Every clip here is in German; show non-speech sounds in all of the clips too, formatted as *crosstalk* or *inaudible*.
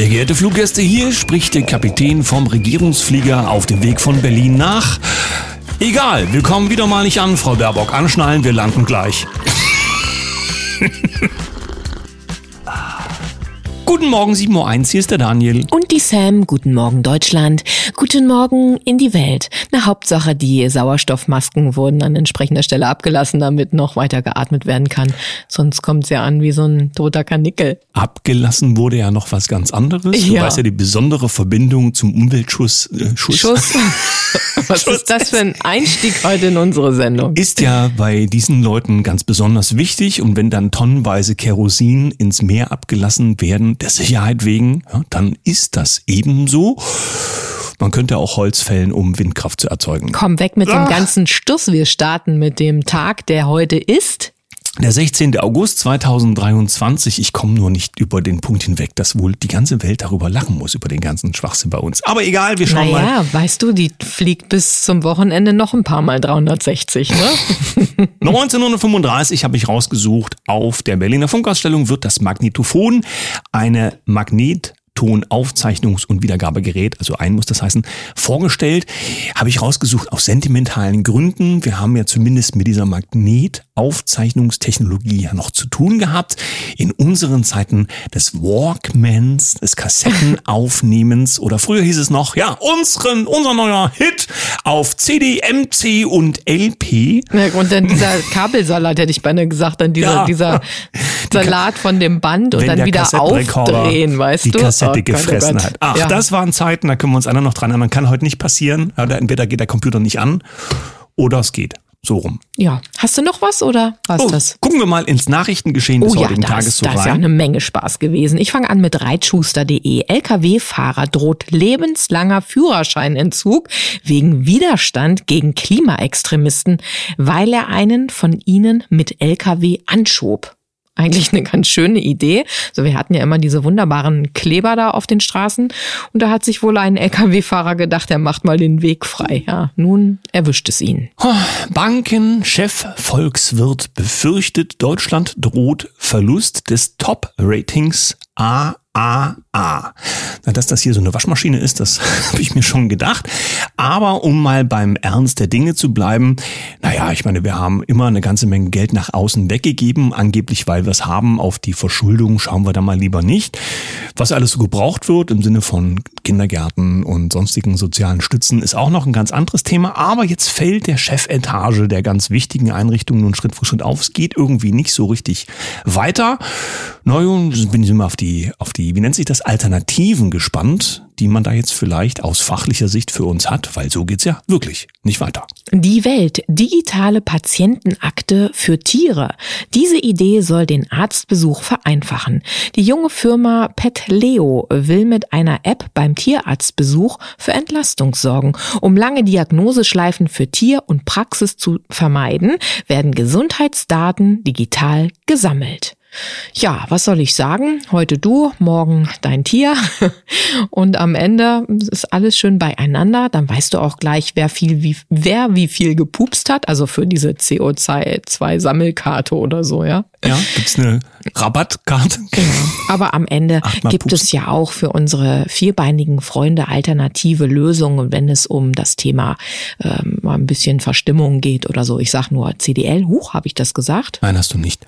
Sehr geehrte Fluggäste, hier spricht der Kapitän vom Regierungsflieger auf dem Weg von Berlin nach. Egal, wir kommen wieder mal nicht an, Frau Baerbock. Anschnallen, wir landen gleich. *laughs* Guten Morgen, 7.01 Uhr, hier ist der Daniel. Und die Sam, guten Morgen Deutschland, guten Morgen in die Welt. Na Hauptsache, die Sauerstoffmasken wurden an entsprechender Stelle abgelassen, damit noch weiter geatmet werden kann. Sonst kommt es ja an wie so ein toter Kanickel. Abgelassen wurde ja noch was ganz anderes. Du Ja. weißt ja die besondere Verbindung zum Umweltschutz. Äh, Schuss. Schuss. *laughs* Was ist das für ein Einstieg heute in unsere Sendung? Ist ja bei diesen Leuten ganz besonders wichtig und wenn dann tonnenweise Kerosin ins Meer abgelassen werden, der Sicherheit wegen, ja, dann ist das ebenso. Man könnte auch Holz fällen, um Windkraft zu erzeugen. Komm weg mit dem ganzen Stuss. Wir starten mit dem Tag, der heute ist. Der 16. August 2023, ich komme nur nicht über den Punkt hinweg, dass wohl die ganze Welt darüber lachen muss, über den ganzen Schwachsinn bei uns. Aber egal, wir schauen mal. Naja, weißt du, die fliegt bis zum Wochenende noch ein paar Mal 360, ne? *laughs* 1935 habe ich rausgesucht, auf der Berliner Funkausstellung wird das Magnetophon, eine Magnettonaufzeichnungs- und Wiedergabegerät, also ein muss das heißen, vorgestellt. Habe ich rausgesucht aus sentimentalen Gründen. Wir haben ja zumindest mit dieser Magnetaufzeichnungstechnologie ja noch zu tun gehabt. In unseren Zeiten des Walkmans, des Kassettenaufnehmens oder früher hieß es noch, ja, unseren, unser neuer Hit auf CD, MC und LP. Ja, und dann dieser Kabelsalat, hätte ich beinahe gesagt, dann dieser, Ja. dieser Salat von dem Band und wenn dann der wieder aufdrehen, weißt die du? Kassette Oh gefressen Gott. hat. Ach, Ja. das waren Zeiten, da können wir uns alle noch dran erinnern. Kann heute nicht passieren. Entweder geht der Computer nicht an oder es geht. So rum. Ja, hast du noch was oder war's Oh, das? gucken wir mal ins Nachrichtengeschehen des Oh ja, heutigen da Tages so da ist ja rein. eine Menge Spaß gewesen. Ich fange an mit reitschuster.de. Lkw-Fahrer droht lebenslanger Führerscheinentzug wegen Widerstand gegen Klimaextremisten, weil er einen von ihnen mit Lkw anschob. Eigentlich eine ganz schöne Idee. So, wir hatten ja immer diese wunderbaren Kleber da auf den Straßen und da hat sich wohl ein Lkw-Fahrer gedacht, er macht mal den Weg frei. Ja, nun erwischt es ihn. Bankenchef Volkswirt befürchtet, Deutschland droht Verlust des Top-Ratings AAA. Na, dass das hier so eine Waschmaschine ist, das *laughs* habe ich mir schon gedacht. Aber um mal beim Ernst der Dinge zu bleiben, naja, ich meine, wir haben immer eine ganze Menge Geld nach außen weggegeben, angeblich weil wir es haben. Auf die Verschuldung schauen wir da mal lieber nicht. Was alles so gebraucht wird im Sinne von Kindergärten und sonstigen sozialen Stützen ist auch noch ein ganz anderes Thema. Aber jetzt fällt der Chefetage der ganz wichtigen Einrichtungen nun Schritt für Schritt auf. Es geht irgendwie nicht so richtig weiter. Na ja, bin ich immer auf die, auf die, wie nennt sich das, Alternativen gespannt, die man da jetzt vielleicht aus fachlicher Sicht für uns hat, weil so geht's ja wirklich nicht weiter. Die Welt, digitale Patientenakte für Tiere. Diese Idee soll den Arztbesuch vereinfachen. Die junge Firma PetLeo will mit einer App beim Tierarztbesuch für Entlastung sorgen. Um lange Diagnoseschleifen für Tier und Praxis zu vermeiden, werden Gesundheitsdaten digital gesammelt. Ja, was soll ich sagen? Heute du, morgen dein Tier. *laughs* Und am Ende ist alles schön beieinander. Dann weißt du auch gleich, wer viel, wie, wer wie viel gepupst hat. Also für diese CO2-Sammelkarte oder so, ja. Ja, gibt's eine Rabattkarte? Aber am Ende gibt pupsen. es ja auch für unsere vierbeinigen Freunde alternative Lösungen, wenn es um das Thema ähm, mal ein bisschen Verstimmung geht oder so. Ich sag nur CDL. Huch, habe ich das gesagt? Nein, hast du nicht.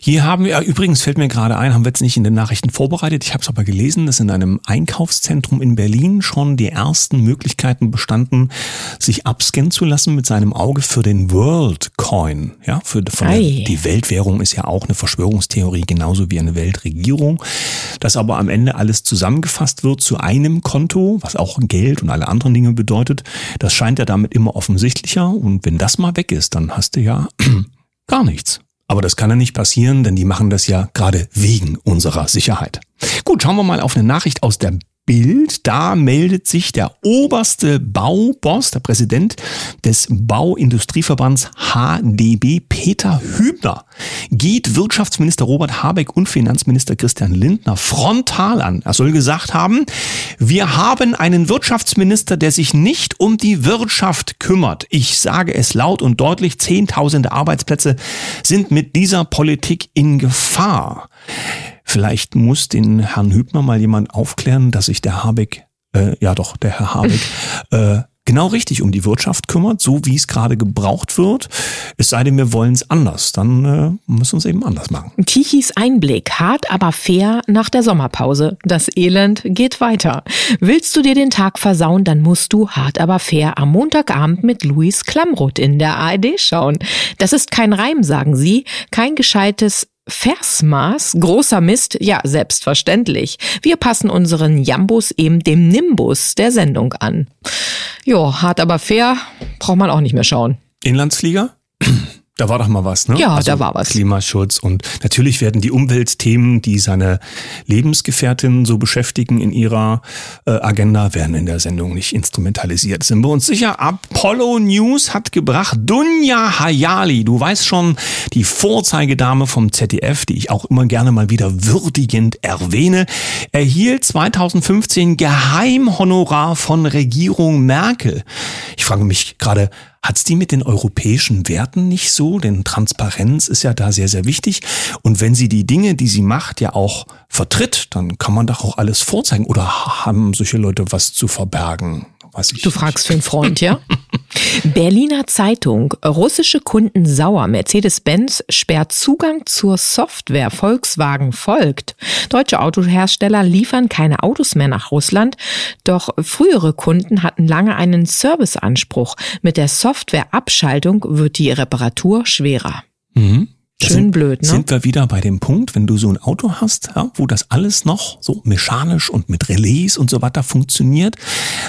Hier haben wir, übrigens fällt mir gerade ein, haben wir jetzt nicht in den Nachrichten vorbereitet, ich habe es aber gelesen, dass in einem Einkaufszentrum in Berlin schon die ersten Möglichkeiten bestanden, sich abscannen zu lassen mit seinem Auge für den World Coin. Ja, für von der, die Weltwährung ist ja auch eine Verschwörungstheorie, genauso wie eine Weltregierung. Dass aber am Ende alles zusammengefasst wird zu einem Konto, was auch Geld und alle anderen Dinge bedeutet, das scheint ja damit immer offensichtlicher. Und wenn das mal weg ist, dann hast du ja *clears throat* gar nichts. Aber das kann ja nicht passieren, denn die machen das ja gerade wegen unserer Sicherheit. Gut, schauen wir mal auf eine Nachricht aus der Bild. Da meldet sich der oberste Bauboss, der Präsident des Bauindustrieverbands HDB, Peter Hübner, geht Wirtschaftsminister Robert Habeck und Finanzminister Christian Lindner frontal an. Er soll gesagt haben, wir haben einen Wirtschaftsminister, der sich nicht um die Wirtschaft kümmert. Ich sage es laut und deutlich, Zehntausende Arbeitsplätze sind mit dieser Politik in Gefahr. Vielleicht muss den Herrn Hübner mal jemand aufklären, dass sich der Habeck, äh, ja doch, der Herr Habeck, *laughs* äh, genau richtig um die Wirtschaft kümmert, so wie es gerade gebraucht wird. Es sei denn, wir wollen es anders, dann äh, müssen wir es eben anders machen. Tichys Einblick, hart aber fair nach der Sommerpause. Das Elend geht weiter. Willst du dir den Tag versauen, dann musst du hart aber fair am Montagabend mit Luis Klamroth in der ARD schauen. Das ist kein Reim, sagen sie, kein gescheites Versmaß, großer Mist, ja, selbstverständlich. Wir passen unseren Jambus eben dem Nimbus der Sendung an. Jo, hart aber fair, braucht man auch nicht mehr schauen. Inlandsflieger? Da war doch mal was, ne? Ja, also da war was. Klimaschutz und natürlich werden die Umweltthemen, die seine Lebensgefährtin so beschäftigen in ihrer äh, Agenda, werden in der Sendung nicht instrumentalisiert. Sind wir uns sicher? Apollo News hat gebracht Dunja Hayali, du weißt schon, die Vorzeigedame vom ZDF, die ich auch immer gerne mal wieder würdigend erwähne, erhielt 2015 Geheimhonorar von Regierung Merkel. Ich frage mich gerade, Hat's die mit den europäischen Werten nicht so? Denn Transparenz ist ja da sehr, sehr wichtig. Und wenn sie die Dinge, die sie macht, ja auch vertritt, dann kann man doch auch alles vorzeigen. Oder haben solche Leute was zu verbergen? Weiß ich du fragst für einen Freund, ja? *laughs* Berliner Zeitung. Russische Kunden sauer. Mercedes-Benz sperrt Zugang zur Software. Volkswagen folgt. Deutsche Autohersteller liefern keine Autos mehr nach Russland. Doch frühere Kunden hatten lange einen Serviceanspruch. Mit der Softwareabschaltung wird die Reparatur schwerer. Mhm. Schön sind, blöd, ne? Sind wir wieder bei dem Punkt, wenn du so ein Auto hast, ja, wo das alles noch so mechanisch und mit Relais und so weiter funktioniert,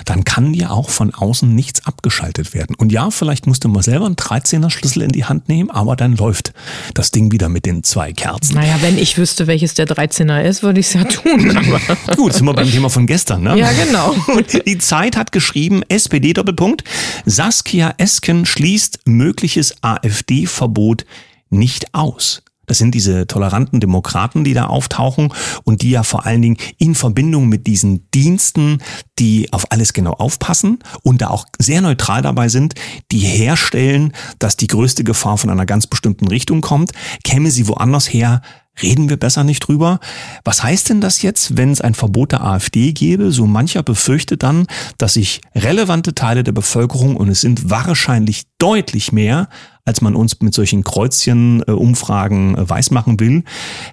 dann kann dir auch von außen nichts abgeschaltet werden. Und ja, vielleicht musst du mal selber einen 13er Schlüssel in die Hand nehmen, aber dann läuft das Ding wieder mit den zwei Kerzen. Naja, wenn ich wüsste, welches der 13er ist, würde ich es ja *laughs* tun. *laughs* Gut, sind wir beim Thema von gestern, ne? Ja, genau. *laughs* Und die Zeit hat geschrieben, SPD-Doppelpunkt, Saskia Esken schließt mögliches AfD-Verbot nicht aus. Das sind diese toleranten Demokraten, die da auftauchen und die ja vor allen Dingen in Verbindung mit diesen Diensten, die auf alles genau aufpassen und da auch sehr neutral dabei sind, die herstellen, dass die größte Gefahr von einer ganz bestimmten Richtung kommt. Käme sie woanders her, Reden wir besser nicht drüber. Was heißt denn das jetzt, wenn es ein Verbot der AfD gäbe? So mancher befürchtet dann, dass sich relevante Teile der Bevölkerung, und es sind wahrscheinlich deutlich mehr, als man uns mit solchen Kreuzchen-Umfragen äh, weismachen will,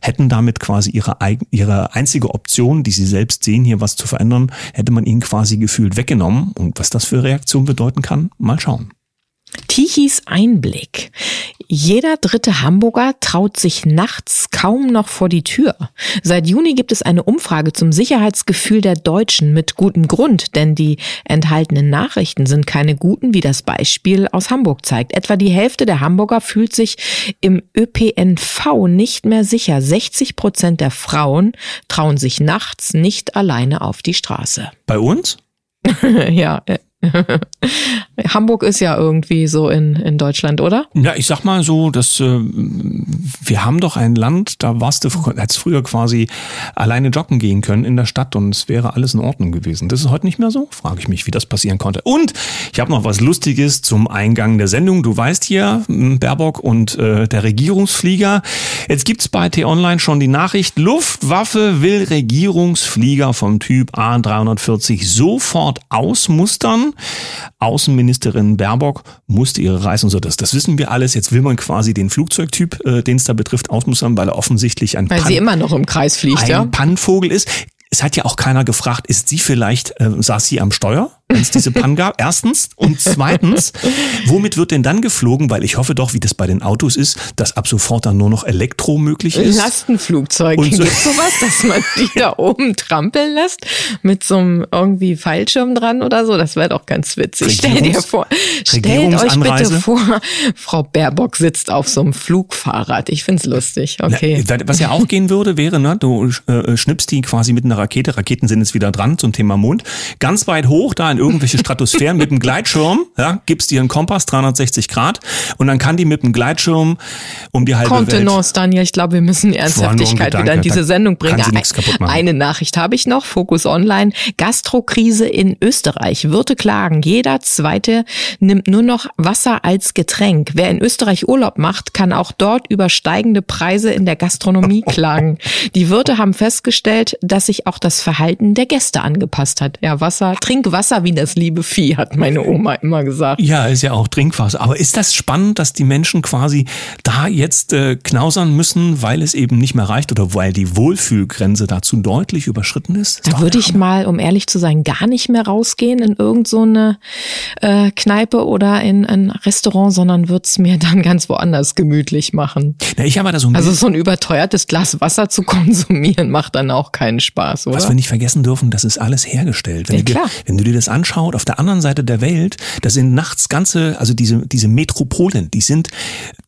hätten damit quasi ihre, ihre einzige Option, die sie selbst sehen, hier was zu verändern, hätte man ihnen quasi gefühlt weggenommen. Und was das für Reaktion bedeuten kann, mal schauen. Tichys Einblick. Jeder dritte Hamburger traut sich nachts kaum noch vor die Tür. Seit Juni gibt es eine Umfrage zum Sicherheitsgefühl der Deutschen mit gutem Grund, denn die enthaltenen Nachrichten sind keine guten, wie das Beispiel aus Hamburg zeigt. Etwa die Hälfte der Hamburger fühlt sich im ÖPNV nicht mehr sicher. 60 Prozent der Frauen trauen sich nachts nicht alleine auf die Straße. Bei uns? *laughs* ja, äh, *laughs* Hamburg ist ja irgendwie so in, in Deutschland, oder? Ja, ich sag mal so, dass äh, wir haben doch ein Land, da warst du als früher quasi alleine joggen gehen können in der Stadt und es wäre alles in Ordnung gewesen. Das ist heute nicht mehr so. Frage ich mich, wie das passieren konnte. Und ich habe noch was Lustiges zum Eingang der Sendung. Du weißt hier, Baerbock und äh, der Regierungsflieger. Jetzt gibt's bei T-Online schon die Nachricht, Luftwaffe will Regierungsflieger vom Typ A340 sofort ausmustern. Außenministerin Baerbock musste ihre Reise und so, das, das wissen wir alles. Jetzt will man quasi den Flugzeugtyp, äh, den es da betrifft, ausmustern, weil er offensichtlich ein Weil Pan sie immer noch im Kreis fliegt, ein ja? Pannvogel ist. Es hat ja auch keiner gefragt, ist sie vielleicht, äh, saß sie am Steuer? Wenn es diese Pannen gab. Erstens. Und zweitens, womit wird denn dann geflogen? Weil ich hoffe doch, wie das bei den Autos ist, dass ab sofort dann nur noch Elektro möglich ist. Lastenflugzeug. Und so- Gibt sowas, dass man *laughs* die da oben trampeln lässt? Mit so einem irgendwie Fallschirm dran oder so? Das wäre doch ganz witzig. Stell dir vor, stellt euch bitte vor, Frau Baerbock sitzt auf so einem Flugfahrrad. Ich find's lustig. Okay. Na, Was ja auch gehen würde, wäre, ne, du äh, schnippst die quasi mit einer Rakete, Raketen sind jetzt wieder dran zum Thema Mond, ganz weit hoch, da in irgendwelche Stratosphären mit einem Gleitschirm, ja, gibst dir einen Kompass 360 Grad und dann kann die mit einem Gleitschirm um die halbe Contenance, Welt. Daniel, ich glaube, wir müssen Ernsthaftigkeit Gedanke, wieder in diese Sendung bringen. Eine Nachricht habe ich noch, Fokus Online. Gastrokrise in Österreich. Würde klagen, jeder Zweite nimmt nur noch Wasser als Getränk. Wer in Österreich Urlaub macht, kann auch dort über steigende Preise in der Gastronomie *laughs* klagen. Die Wirte haben festgestellt, dass sich auch das Verhalten der Gäste angepasst hat. Ja, Wasser, trink Wasser wie das liebe Vieh, hat meine Oma immer gesagt. Ja, ist ja auch Trinkwasser. Aber ist das spannend, dass die Menschen quasi da jetzt äh, knausern müssen, weil es eben nicht mehr reicht oder weil die Wohlfühlgrenze dazu deutlich überschritten ist? ist Da würde ich mal, um ehrlich zu sein, gar nicht mehr rausgehen in irgend so eine äh, Kneipe oder in ein Restaurant, sondern würde es mir dann ganz woanders gemütlich machen. Na, ich habe da so ein Also so ein überteuertes Glas Wasser zu *laughs* konsumieren, macht dann auch keinen Spaß, oder? was wir nicht vergessen dürfen, das ist alles hergestellt. Wenn, Ja, du dir, wenn du dir das anschaut, auf der anderen Seite der Welt, da sind nachts ganze, also diese, diese Metropolen, die sind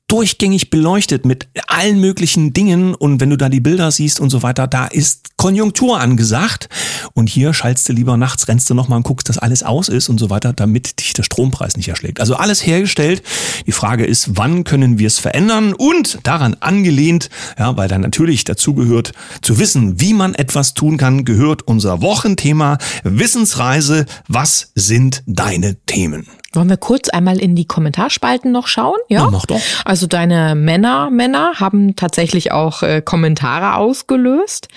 durchgängig beleuchtet mit allen möglichen Dingen und wenn du da die Bilder siehst und so weiter, da ist Konjunktur angesagt und hier schaltst du lieber nachts, rennst du nochmal und guckst, dass alles aus ist und so weiter, damit dich der Strompreis nicht erschlägt. Also alles hergestellt. Die Frage ist, wann können wir es verändern und daran angelehnt, ja, weil da natürlich dazu gehört, zu wissen, wie man etwas tun kann, gehört unser Wochenthema Wissensreise. Was sind deine Themen? Wollen wir kurz einmal in die Kommentarspalten noch schauen? Ja, Ja, mach doch. Also deine Männer, Männer haben tatsächlich auch äh, Kommentare ausgelöst.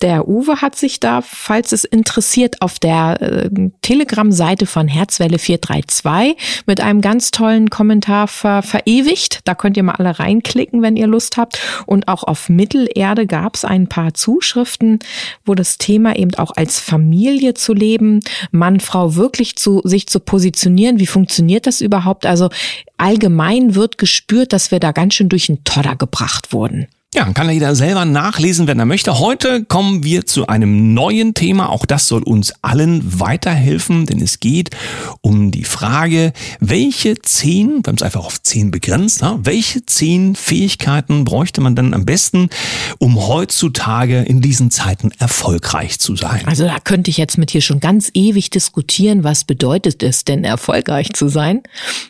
Der Uwe hat sich da, falls es interessiert, auf der äh, Telegram-Seite von Herzwelle 432 mit einem ganz tollen Kommentar ver verewigt. Da könnt ihr mal alle reinklicken, wenn ihr Lust habt. Und auch auf Mittelerde gab es ein paar Zuschriften, wo das Thema eben auch als Familie zu leben, Mann, Frau wirklich zu sich zu positionieren. Wie funktioniert das überhaupt? Also allgemein wird gespürt, dass wir da ganz schön durch den Todder gebracht wurden. Ja, kann jeder selber nachlesen, wenn er möchte. Heute kommen wir zu einem neuen Thema. Auch das soll uns allen weiterhelfen, denn es geht um die Frage, welche zehn, wir haben es einfach auf zehn begrenzt, ja, welche zehn Fähigkeiten bräuchte man dann am besten, um heutzutage in diesen Zeiten erfolgreich zu sein? Also da könnte ich jetzt mit dir schon ganz ewig diskutieren, was bedeutet es denn erfolgreich zu sein?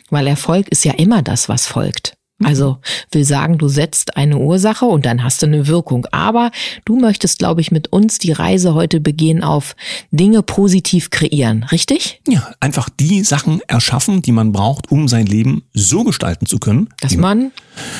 Weil Erfolg ist ja immer das, was folgt. Also will sagen, du setzt eine Ursache und dann hast du eine Wirkung. Aber du möchtest, glaube ich, mit uns die Reise heute begehen auf Dinge positiv kreieren, richtig? Ja, einfach die Sachen erschaffen, die man braucht, um sein Leben so gestalten zu können, Dass wie, man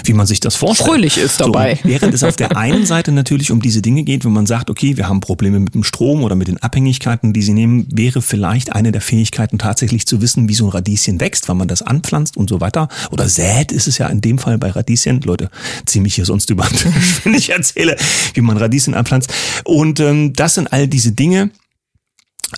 wie man sich das vorstellt. fröhlich ist dabei. So, während es auf der einen Seite natürlich um diese Dinge geht, wenn man sagt, okay, wir haben Probleme mit dem Strom oder mit den Abhängigkeiten, die sie nehmen, wäre vielleicht eine der Fähigkeiten tatsächlich zu wissen, wie so ein Radieschen wächst, wann man das anpflanzt und so weiter. Oder sät ist es ja in dem Fall bei Radieschen. Leute, zieh mich hier sonst über den Tisch, wenn ich erzähle, wie man Radieschen anpflanzt. Und ähm, das sind all diese Dinge,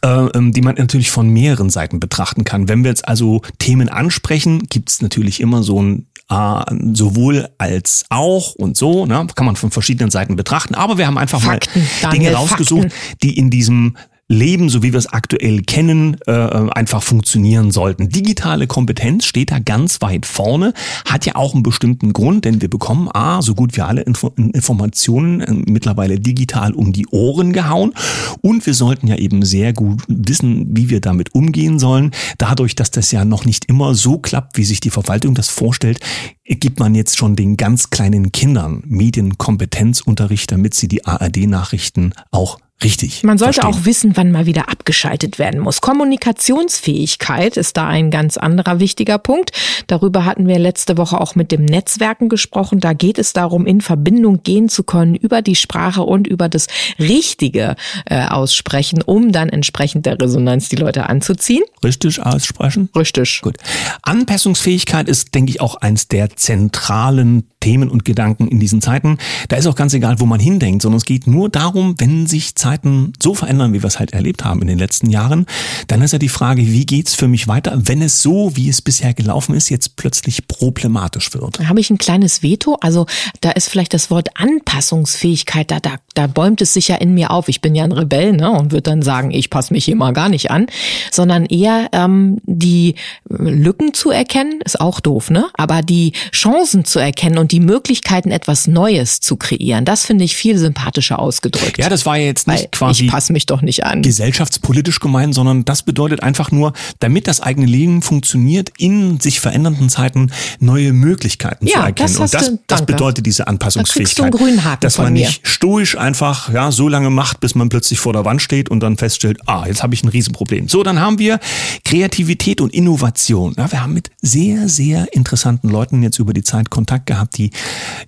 äh, ähm, die man natürlich von mehreren Seiten betrachten kann. Wenn wir jetzt also Themen ansprechen, gibt's natürlich immer so ein äh, sowohl als auch und so, ne? kann man von verschiedenen Seiten betrachten. Aber wir haben einfach Fakten, mal Daniel, Dinge rausgesucht, Fakten. die in diesem Leben, so wie wir es aktuell kennen, äh, einfach funktionieren sollten. Digitale Kompetenz steht da ganz weit vorne, hat ja auch einen bestimmten Grund, denn wir bekommen A, so gut wie alle Info Informationen äh, mittlerweile digital um die Ohren gehauen und wir sollten ja eben sehr gut wissen, wie wir damit umgehen sollen. Dadurch, dass das ja noch nicht immer so klappt, wie sich die Verwaltung das vorstellt, gibt man jetzt schon den ganz kleinen Kindern Medienkompetenzunterricht, damit sie die ARD-Nachrichten auch richtig Man sollte verstehen. auch wissen, wann mal wieder abgeschaltet werden muss. Kommunikationsfähigkeit ist da ein ganz anderer wichtiger Punkt. Darüber hatten wir letzte Woche auch mit dem Netzwerken gesprochen. Da geht es darum, in Verbindung gehen zu können über die Sprache und über das richtige äh, Aussprechen, um dann entsprechend der Resonanz die Leute anzuziehen. richtig aussprechen. Richtig. Gut. Anpassungsfähigkeit ist, denke ich, auch eins der zentralen Themen und Gedanken in diesen Zeiten. Da ist auch ganz egal, wo man hindenkt, sondern es geht nur darum, wenn sich Zeiten so verändern, wie wir es halt erlebt haben in den letzten Jahren, dann ist ja die Frage, wie geht's für mich weiter, wenn es so, wie es bisher gelaufen ist, jetzt plötzlich problematisch wird. Da habe ich ein kleines Veto. Also da ist vielleicht das Wort Anpassungsfähigkeit, da, da, da bäumt es sich ja in mir auf. Ich bin ja ein Rebell ne, und würde dann sagen, ich passe mich hier mal gar nicht an, sondern eher ähm, die Lücken zu erkennen, ist auch doof, ne? Aber die Chancen zu erkennen und und die Möglichkeiten, etwas Neues zu kreieren. Das finde ich viel sympathischer ausgedrückt. Ja, das war ja jetzt nicht Weil quasi ich passe mich doch nicht an. gesellschaftspolitisch gemeint, sondern das bedeutet einfach nur, damit das eigene Leben funktioniert, in sich verändernden Zeiten neue Möglichkeiten zu Ja, erkennen. das Und das, du- das bedeutet diese Anpassungsfähigkeit. Da dass man nicht stoisch einfach ja so lange macht, bis man plötzlich vor der Wand steht und dann feststellt, ah, jetzt habe ich ein Riesenproblem. So, dann haben wir Kreativität und Innovation. Ja, wir haben mit sehr, sehr interessanten Leuten jetzt über die Zeit Kontakt gehabt, die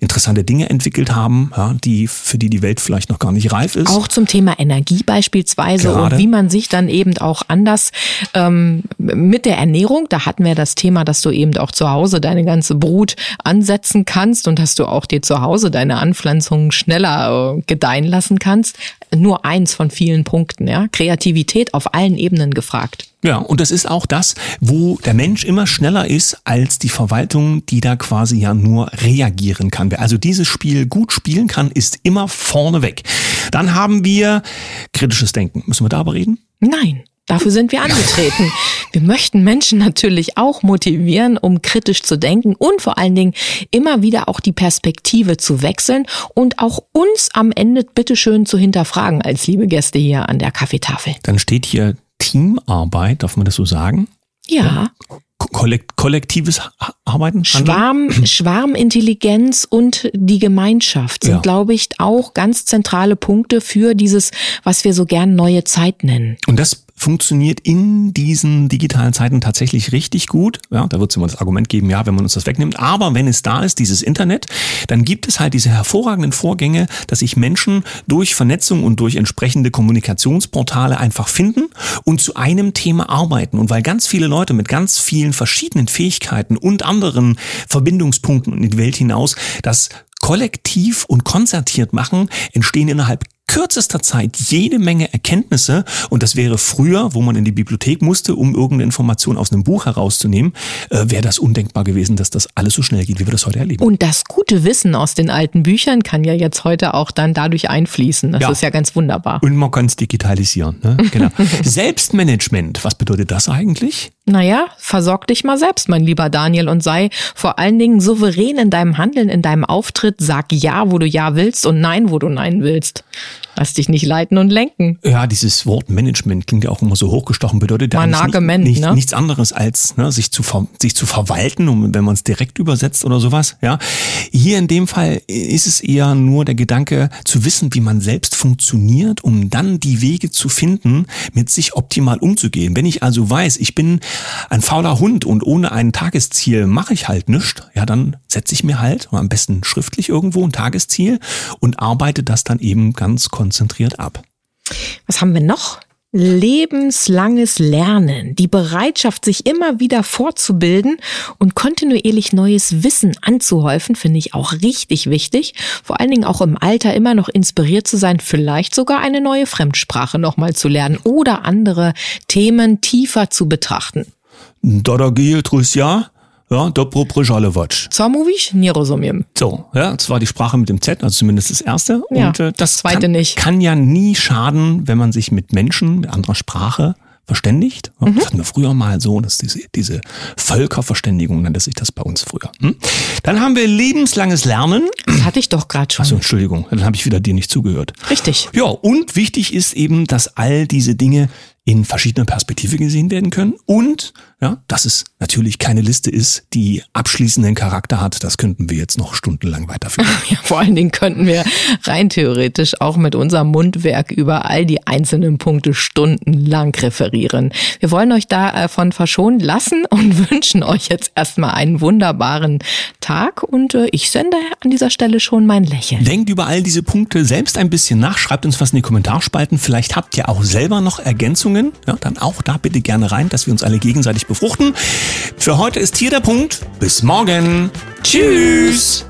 interessante Dinge entwickelt haben, ja, die für die die Welt vielleicht noch gar nicht reif ist. Auch zum Thema Energie beispielsweise Gerade. und wie man sich dann eben auch anders ähm, mit der Ernährung, da hatten wir das Thema, dass du eben auch zu Hause deine ganze Brut ansetzen kannst und dass du auch dir zu Hause deine Anpflanzungen schneller äh, gedeihen lassen kannst. Nur eins von vielen Punkten, ja. Kreativität auf allen Ebenen gefragt. Ja, und das ist auch das, wo der Mensch immer schneller ist als die Verwaltung, die da quasi ja nur reagieren kann. Wer also dieses Spiel gut spielen kann, ist immer vorne weg. Dann haben wir kritisches Denken. Müssen wir darüber reden? Nein. Dafür sind wir angetreten. Wir möchten Menschen natürlich auch motivieren, um kritisch zu denken und vor allen Dingen immer wieder auch die Perspektive zu wechseln und auch uns am Ende bitteschön zu hinterfragen als liebe Gäste hier an der Kaffeetafel. Dann steht hier Teamarbeit, darf man das so sagen? Ja, Ko- Kollekt kollektives Arbeiten? Schwarm, *clears throat* Schwarmintelligenz und die Gemeinschaft sind, Ja. glaube ich, auch ganz zentrale Punkte für dieses, was wir so gern neue Zeit nennen. Und das funktioniert in diesen digitalen Zeiten tatsächlich richtig gut. Ja, da wird es immer das Argument geben, ja, wenn man uns das wegnimmt. Aber wenn es da ist, dieses Internet, dann gibt es halt diese hervorragenden Vorgänge, dass sich Menschen durch Vernetzung und durch entsprechende Kommunikationsportale einfach finden und zu einem Thema arbeiten. Und weil ganz viele Leute mit ganz vielen verschiedenen Fähigkeiten und anderen Verbindungspunkten in die Welt hinaus das kollektiv und konzertiert machen, entstehen innerhalb kürzester Zeit jede Menge Erkenntnisse und das wäre früher, wo man in die Bibliothek musste, um irgendeine Information aus einem Buch herauszunehmen, äh, wäre das undenkbar gewesen, dass das alles so schnell geht, wie wir das heute erleben. Und das gute Wissen aus den alten Büchern kann ja jetzt heute auch dann dadurch einfließen. Das Ja. ist ja ganz wunderbar. Und man kann es digitalisieren. Ne? Genau. *laughs* Selbstmanagement, was bedeutet das eigentlich? Naja, versorg dich mal selbst, mein lieber Daniel, und sei vor allen Dingen souverän in deinem Handeln, in deinem Auftritt. Sag Ja, wo du Ja willst und Nein, wo du Nein willst. Lass dich nicht leiten und lenken. Ja, dieses Wort Management klingt ja auch immer so hochgestochen, bedeutet ja nicht, nicht, ne? nichts anderes als ne, sich, zu ver, sich zu verwalten, um, wenn man es direkt übersetzt oder sowas. Ja, Hier in dem Fall ist es eher nur der Gedanke zu wissen, wie man selbst funktioniert, um dann die Wege zu finden, mit sich optimal umzugehen. Wenn ich also weiß, ich bin ein fauler Hund und ohne ein Tagesziel mache ich halt nichts, ja, dann setze ich mir halt, am besten schriftlich irgendwo ein Tagesziel und arbeite das dann eben ganz konzentriert ab. Was haben wir noch? Lebenslanges Lernen, die Bereitschaft, sich immer wieder fortzubilden und kontinuierlich neues Wissen anzuhäufen, finde ich auch richtig wichtig. Vor allen Dingen auch im Alter immer noch inspiriert zu sein, vielleicht sogar eine neue Fremdsprache nochmal zu lernen oder andere Themen tiefer zu betrachten. Dodagil Trusja, ja, dobro Prejalevac. Co mówisz? Nie rozumiem. So, ja, das war die Sprache mit dem Z, also zumindest das erste. Ja, Und äh, das zweite kann, nicht. kann ja nie schaden, wenn man sich mit Menschen mit anderer Sprache verständigt. Mhm. Das hatten wir früher mal so, dass diese, diese Völkerverständigung nannte sich das bei uns früher. Hm? Dann haben wir lebenslanges Lernen. Das hatte ich doch gerade schon. Achso, Entschuldigung, dann habe ich wieder dir nicht zugehört. Richtig. Ja, und wichtig ist eben, dass all diese Dinge in verschiedener Perspektive gesehen werden können und ja, dass es natürlich keine Liste ist, die abschließenden Charakter hat. Das könnten wir jetzt noch stundenlang weiterführen. *laughs* Ja, vor allen Dingen könnten wir rein theoretisch auch mit unserem Mundwerk über all die einzelnen Punkte stundenlang referieren. Wir wollen euch davon verschonen lassen und *laughs* wünschen euch jetzt erstmal einen wunderbaren Tag und äh, ich sende an dieser Stelle schon mein Lächeln. Denkt über all diese Punkte selbst ein bisschen nach, schreibt uns was in die Kommentarspalten. Vielleicht habt ihr auch selber noch Ergänzungen. Ja, dann auch da bitte gerne rein, dass wir uns alle gegenseitig befruchten. Für heute ist hier der Punkt. Bis morgen. Tschüss.